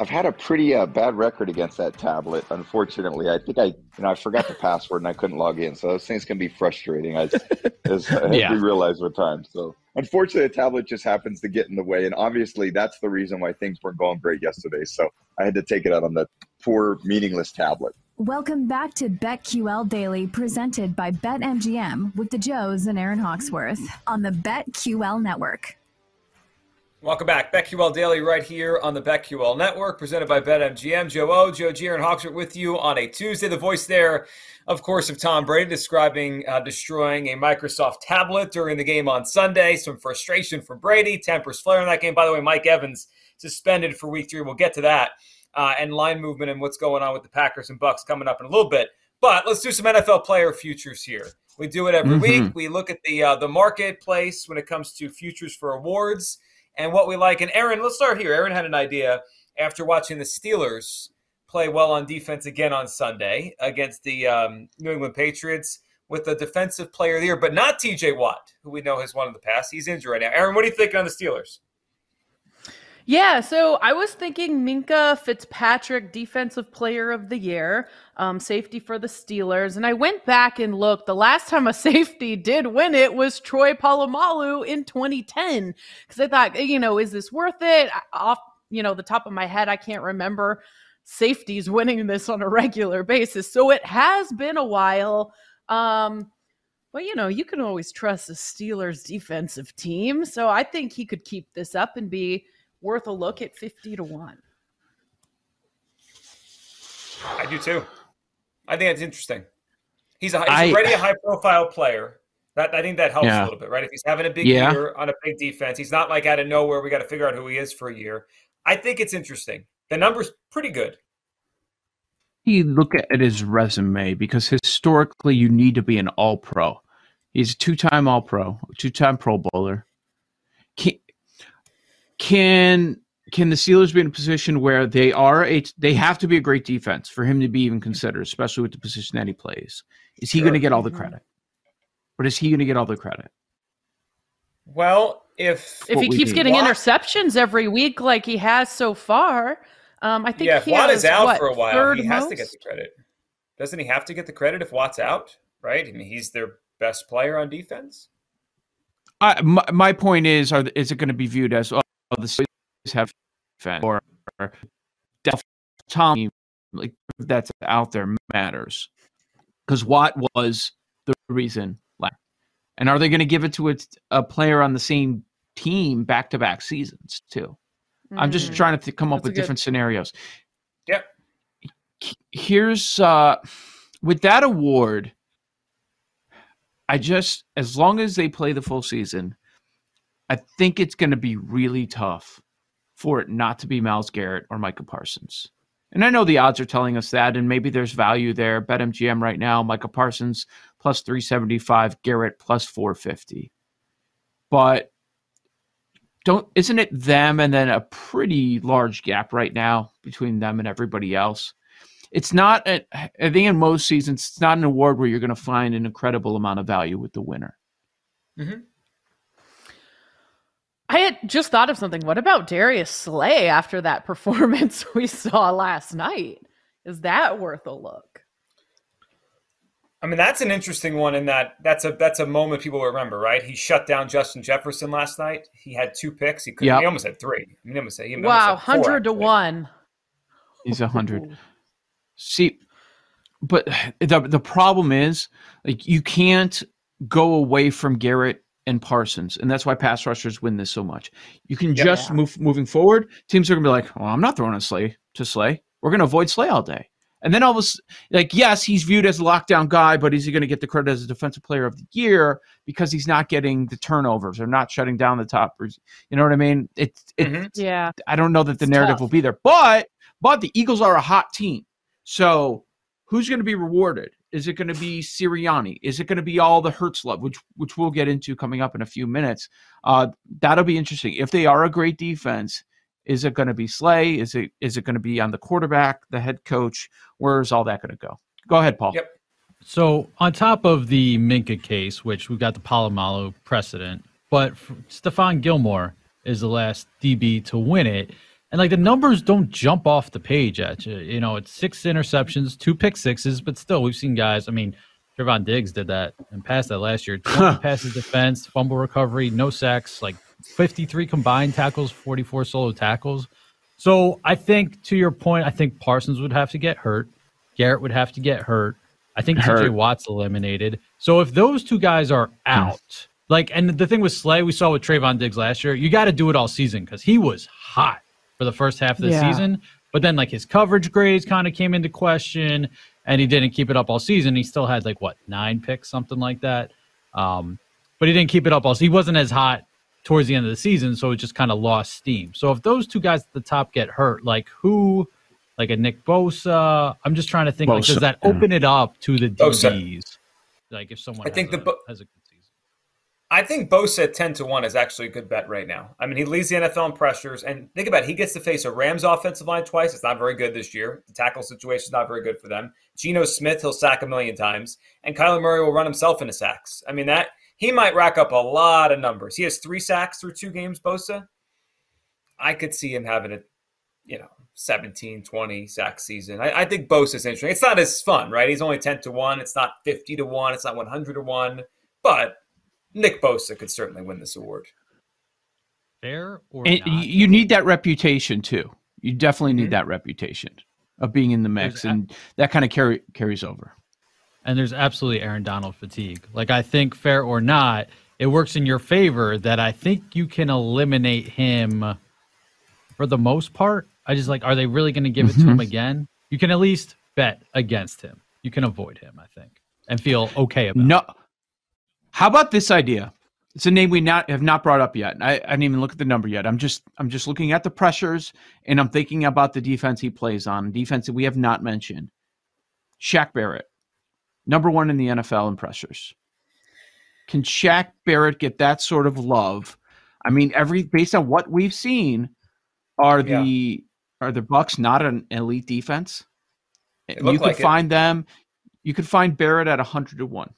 I've had a pretty uh, bad record against that tablet. Unfortunately, I think I, you know, I forgot the password and I couldn't log in. So those things can be frustrating. I, as, as yeah. we realize with time. So unfortunately, the tablet just happens to get in the way, and obviously that's the reason why things weren't going great yesterday. So I had to take it out on the poor, meaningless tablet. Welcome back to BetQL Daily, presented by BetMGM with the Joes and Aaron Hawksworth on the BetQL Network. Welcome back. BetQL Daily right here on the BetQL Network, presented by BetMGM. Joe O, Joe G, and Hawksworth with you on a Tuesday. The voice there, of course, of Tom Brady describing uh, destroying a Microsoft tablet during the game on Sunday. Some frustration from Brady, tempers flare in that game. By the way, Mike Evans suspended for week three. We'll get to that. Uh, and line movement and what's going on with the Packers and Bucs coming up in a little bit. But let's do some NFL player futures here. We do it every mm-hmm. week. We look at the uh, the marketplace when it comes to futures for awards and what we like. And Aaron, let's start here. Aaron had an idea after watching the Steelers play well on defense again on Sunday against the um, New England Patriots with the defensive player of the year, but not TJ Watt, who we know has won in the past. He's injured right now. Aaron, what are you thinking on the Steelers? Yeah, so I was thinking Minkah Fitzpatrick, Defensive Player of the Year, um, safety for the Steelers. And I went back and looked. The last time a safety did win it was Troy Polamalu in 2010. Because I thought, you know, is this worth it? Off, you know, the top of my head, I can't remember safeties winning this on a regular basis. So it has been a while. Um, but you know, you can always trust the Steelers defensive team. So I think he could keep this up and be worth a look at 50 to 1. I do too. I think it's interesting. He's, a, he's I, already a high profile player. That I think that helps yeah. a little bit, right? If he's having a big yeah. year on a big defense, he's not like out of nowhere. We got to figure out who he is for a year. I think it's interesting. The number's pretty good. He look at his resume because historically you need to be an All Pro. He's a two-time All Pro, two-time Pro Bowler. Can can can the Steelers be in a position where they are a they have to be a great defense for him to be even considered, especially with the position that he plays? Is he sure. going to get all the mm-hmm. credit, or is he going to get all the credit? Well, if if he keeps getting Watt, interceptions every week like he has so far, um, I think yeah. If he Watt has, is out what, for a while, he has most? to get the credit. Doesn't he have to get the credit if Watt's out? Right? I mean, he's their best player on defense. Uh, my, my point is, are is it going to be viewed as oh, the Steelers have defense or, or Tom like that's out there matters because Watt was the reason. And are they going to give it to a, a player on the same team back to back seasons too? Mm. I'm just mm. trying to th- come up with different scenarios. Yep. Here's uh, with that award. I just as long as they play the full season, I think it's going to be really tough for it not to be Myles Garrett or Micah Parsons. And I know the odds are telling us that, and maybe there's value there. BetMGM right now, Micah Parsons plus 375, Garrett plus 450. But don't isn't it them and then a pretty large gap right now between them and everybody else? It's not a, I think in most seasons it's not an award where you're going to find an incredible amount of value with the winner. Mm-hmm. I had just thought of something. What about Darius Slay after that performance we saw last night? Is that worth a look? I mean, that's an interesting one in that that's a that's a moment people remember, right? He shut down Justin Jefferson last night. He had two picks. He could yep. he almost had three. I mean, he almost had, he wow, hundred to one. He's a hundred. See, but the the problem is like you can't go away from Garrett and Parsons, and that's why pass rushers win this so much. You can yep. just move moving forward. Teams are gonna be like, "Well, I'm not throwing a Slay to Slay. We're gonna avoid Slay all day." And then all of a sudden, like, yes, he's viewed as a lockdown guy, but is he going to get the credit as a defensive player of the year because he's not getting the turnovers or not shutting down the top? Or, you know what I mean? It's, it, mm-hmm. yeah. I don't know that the it's narrative tough. will be there, but but the Eagles are a hot team. So who's going to be rewarded? Is it going to be Sirianni? Is it going to be all the Hurts love, which which we'll get into coming up in a few minutes? Uh, that'll be interesting. If they are a great defense, is it going to be Slay? Is it is it going to be on the quarterback, the head coach? Where's all that going to go? Go ahead, Paul. Yep. So on top of the Minkah case, which we've got the Polamalu precedent, but Stephon Gilmore is the last DB to win it. And like the numbers don't jump off the page at you. You know, it's six interceptions, two pick sixes, but still, we've seen guys. I mean, Trevon Diggs did that and passed that last year. 20 passes defense, fumble recovery, no sacks, like 53 combined tackles, 44 solo tackles. So I think to your point, I think Parsons would have to get hurt. Garrett would have to get hurt. I think TJ Watt's eliminated. So if those two guys are hmm. out, like, and the thing with Slay, we saw with Trevon Diggs last year, you got to do it all season because he was hot for the first half of the yeah. season. But then, like, his coverage grades kind of came into question and he didn't keep it up all season. He still had, like, what, nine picks, something like that. Um, but he didn't keep it up all. So he wasn't as hot towards the end of the season, so it just kind of lost steam. So if those two guys at the top get hurt, like who, like a Nick Bosa, I'm just trying to think. Bosa, like, does that open it up to the DBs? Like if someone, I think the a, Bo- has a good season. I think Bosa at ten to one is actually a good bet right now. I mean, he leads the NFL in pressures, and think about it, he gets to face a Rams offensive line twice. It's not very good this year. The tackle situation is not very good for them. Geno Smith, he'll sack a million times, and Kyler Murray will run himself into sacks. I mean that he might rack up a lot of numbers. He has three sacks through two games, Bosa. I could see him having a, you know, 17, 20 sack season. I, I think Bosa's interesting. It's not as fun, right? He's only 10 to 1. It's not 50 to 1. It's not 100 to 1. But Nick Bosa could certainly win this award. Fair or and not? You need that reputation too. You definitely need mm-hmm. that reputation of being in the mix, There's and a- that kind of carry carries over and there's absolutely Aaron Donald fatigue. Like I think fair or not, it works in your favor that I think you can eliminate him for the most part. I just like, are they really going to give it to him mm-hmm. again? You can at least bet against him. You can avoid him, I think, and feel okay about. No. It. How about this idea? It's a name we not have not brought up yet. I, I didn't even look at the number yet. I'm just I'm just looking at the pressures and I'm thinking about the defense he plays on, defense that we have not mentioned. Shaq Barrett number one in the NFL in pressures. Can Shaq Barrett get that sort of love? I mean, every based on what we've seen, are yeah. the are the Bucs not an elite defense? You could like find it. them. You could find Barrett at hundred to one.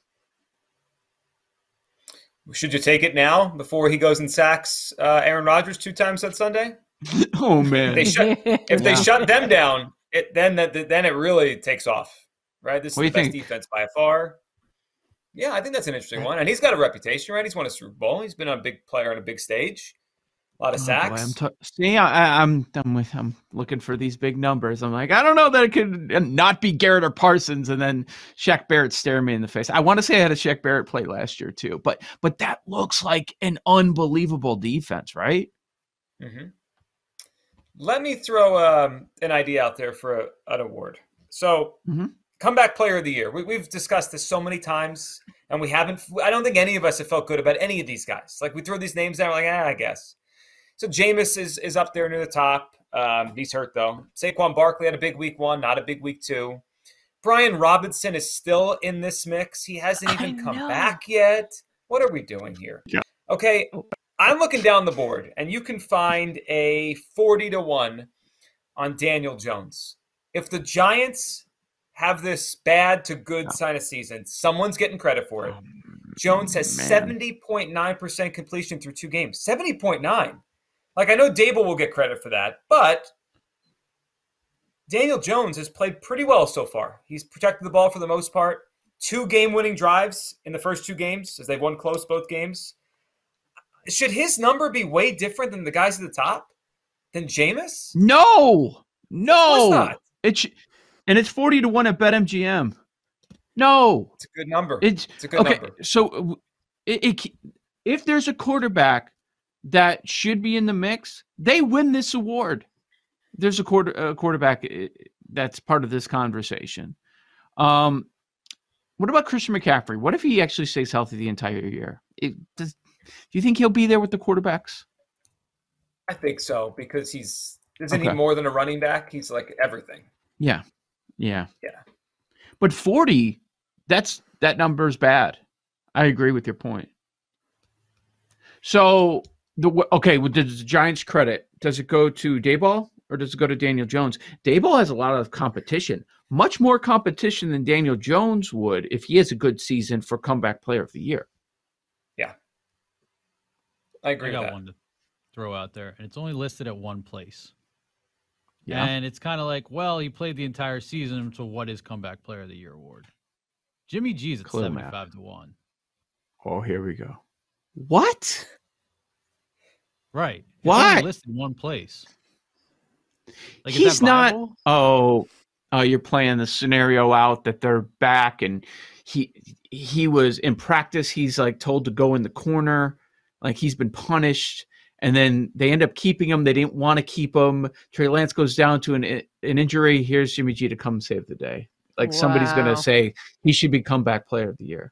Should you take it now before he goes and sacks uh, Aaron Rodgers two times that Sunday? oh man! They shut, if they shut them down, it then that then it really takes off right? This what is the best think? defense by far. Yeah, I think that's an interesting one. And he's got a reputation, right? He's won a Super Bowl. He's been a big player on a big stage. A lot of oh, sacks. I'm t- see, I, am I'm, I'm with I'm looking for these big numbers. I'm like, I don't know that it could not be Garrett or Parsons, and then Shaq Barrett staring me in the face. I want to say I had a Shaq Barrett play last year too, but but that looks like an unbelievable defense, right? Mm-hmm. Let me throw um, an idea out there for a, an award. So mm-hmm comeback player of the year. We, have discussed this so many times, and we haven't. I don't think any of us have felt good about any of these guys. Like we throw these names out, like ah, I guess. So Jameis is is up there near the top. Um, he's hurt though. Saquon Barkley had a big week one, not a big week two. Brian Robinson is still in this mix. He hasn't even I come know. back yet. What are we doing here? Yeah. Okay, I'm looking down the board, and you can find a 40 to 1 on Daniel Jones. If the Giants have this bad to good sign of season. Someone's getting credit for it. Oh, Jones has 70.9% completion through two games. 70.9. Like I know Daboll will get credit for that, but Daniel Jones has played pretty well so far. He's protected the ball for the most part. Two game-winning drives in the first two games, as they've won close both games. Should his number be way different than the guys at the top? Than Jameis? No, no. It sh- and it's 40 to 1 at BetMGM. No. It's a good number. It's, it's a good okay, number. So it, it, if there's a quarterback that should be in the mix, they win this award. There's a quarter a quarterback eh, that's part of this conversation. Um, what about Christian McCaffrey? What if he actually stays healthy the entire year? It, does, do you think he'll be there with the quarterbacks? I think so because he's isn't okay. he more than a running back? He's like everything. Yeah, yeah, yeah. But forty, that's that number's bad. I agree with your point. So the okay, with the Giants' credit, does it go to Daboll or does it go to Daniel Jones? Daboll has a lot of competition, much more competition than Daniel Jones would if he has a good season for comeback player of the year. Yeah, I agree. I got one to throw out there, and it's only listed at one place. Yeah, and it's kind of like, well, he played the entire season, so what is comeback player of the year award? Jimmy G's at Clue seventy-five map. to one. Oh, here we go. What? Right. It's Why? listed in one place. Like, He's not. Oh, oh, you're playing the scenario out that they're back, and he he was in practice. He's like told to go in the corner, like he's been punished, and then they end up keeping him. They didn't want to keep him. Trey Lance goes down to an an injury. Here's Jimmy G to come save the day. Like wow. somebody's gonna say he should be comeback player of the year.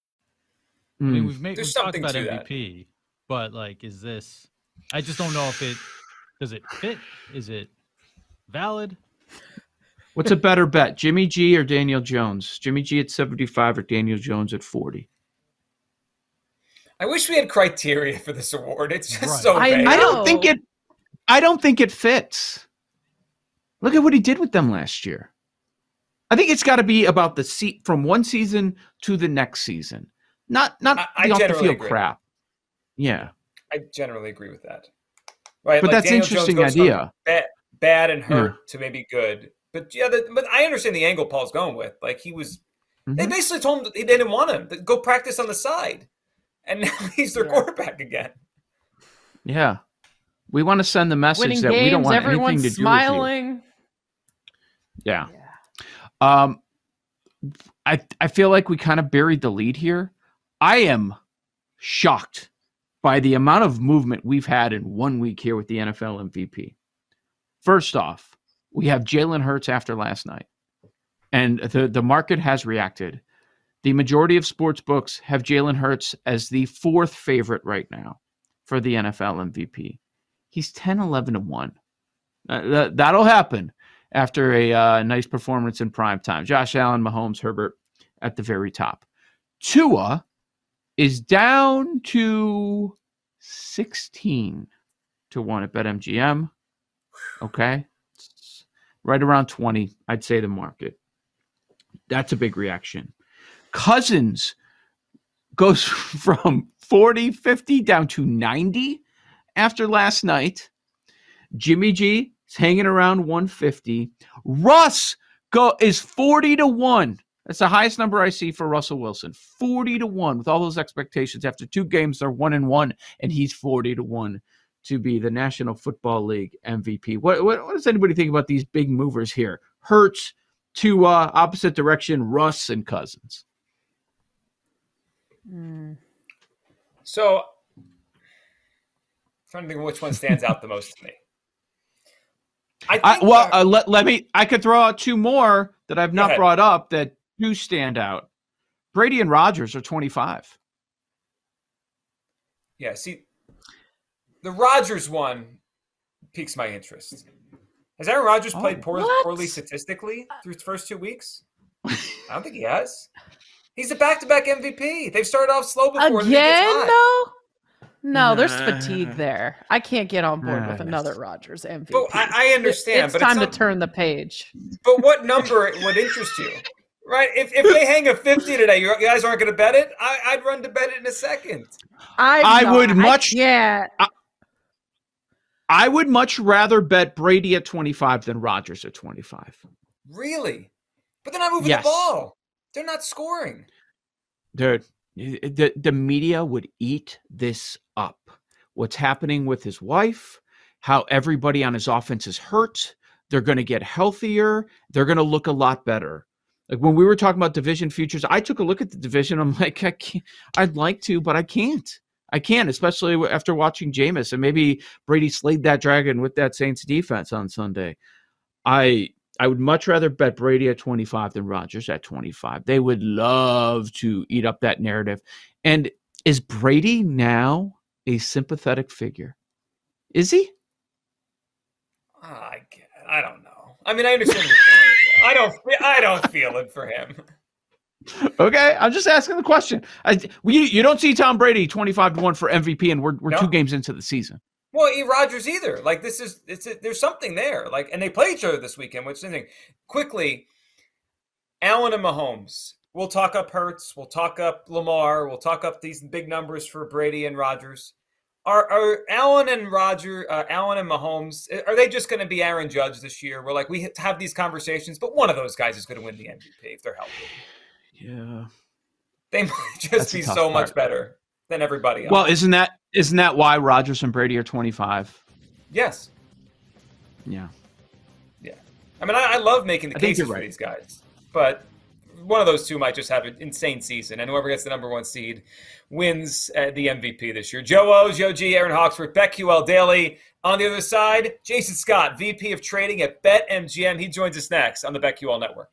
I mean, hmm. we've made we've talked about MVP, that. but like, is this? I just don't know if it does it fit. Is it valid? What's a better bet, Jimmy G or Daniel Jones? Jimmy G at seventy-five or Daniel Jones at forty? I wish we had criteria for this award. It's just right. so. I, I don't think it. I don't think it fits. Look at what he did with them last year. I think it's got to be about the seat from one season to the next season. Not not I, the I off the field crap. Yeah. I generally agree with that. Right. But like that's Daniel interesting idea. Bad, bad, and hurt yeah. to maybe good. But yeah, the, but I understand the angle Paul's going with. Like he was, mm-hmm. they basically told him they didn't want him to go practice on the side, and now he's their yeah. quarterback again. Yeah, we want to send the message Winning that games, we don't want anything to smiling. do with you. Yeah. yeah. Um, I I feel like we kind of buried the lead here. I am shocked by the amount of movement we've had in one week here with the NFL MVP. First off, we have Jalen Hurts after last night, and the, the market has reacted. The majority of sports books have Jalen Hurts as the fourth favorite right now for the NFL MVP. He's 10, 11 to 1. Uh, that, that'll happen after a uh, nice performance in prime time. Josh Allen, Mahomes, Herbert at the very top. Tua is down to 16 to 1 at BetMGM. Okay. right around 20, I'd say the market. That's a big reaction. Cousins goes from 40, 50 down to 90 after last night. Jimmy G is hanging around 150. Russ go is 40 to 1 that's the highest number I see for Russell Wilson. 40 to 1 with all those expectations. After two games, they're 1 and 1, and he's 40 to 1 to be the National Football League MVP. What, what, what does anybody think about these big movers here? Hurts to uh, opposite direction, Russ and Cousins. Mm. So, trying to think of which one stands out the most to me. I, I well, uh, let, let me. I could throw out two more that I've not brought up that do stand out. Brady and Rodgers are 25. Yeah, see, the Rodgers one piques my interest. Has Aaron Rodgers played oh, poor, poorly statistically uh, through the first two weeks? I don't think he has. He's a back-to-back MVP. They've started off slow before. Again, though. No, there's fatigue there. I can't get on board with another Rodgers MVP. But I, I understand. It's but time it's to turn the page. But what number would interest you? Right? If, if they hang a 50 today, you guys aren't going to bet it? I, would run to bet it in a second. i I would much. Yeah. I, I would much rather bet Brady at 25 than Rodgers at 25. Really? But they're not moving yes. the ball. They're not scoring. Dude, the, the media would eat this up. What's happening with his wife, how everybody on his offense is hurt. They're going to get healthier. They're going to look a lot better. Like when we were talking about division futures, I took a look at the division. I'm like, I can't, I'd like to, but I can't. I can't, especially after watching Jameis and maybe Brady slayed that dragon with that Saints defense on Sunday. I I would much rather bet Brady at 25 than Rodgers at 25. They would love to eat up that narrative. And is Brady now a sympathetic figure? Is he? I I don't know. I mean, I understand. I don't. I don't feel it for him. Okay, I'm just asking the question. I, you, you don't see Tom Brady 25 to one for MVP, and we're we're no. two games into the season. Well, E. Rodgers either. Like this is it's a, there's something there. Like, and they play each other this weekend, which is interesting. Quickly, Allen and Mahomes. We'll talk up Hurts. We'll talk up Lamar. We'll talk up these big numbers for Brady and Rodgers. Are are Allen and Roger, uh, Allen and Mahomes? Are they just going to be Aaron Judge this year? We're like we have these conversations, but one of those guys is going to win the MVP if they're healthy. Yeah. They might just That's be so part. much better than everybody else. Well, isn't that isn't that why Rodgers and Brady are 25? Yes. Yeah. Yeah. I mean, I, I love making the I cases right. for these guys, but one of those two might just have an insane season, and whoever gets the number one seed wins uh, the MVP this year. Joe O, Joe G, Aaron Hawksworth, BetQL Daily. On the other side, Jason Scott, VP of Trading at BetMGM. He joins us next on the BetQL Network.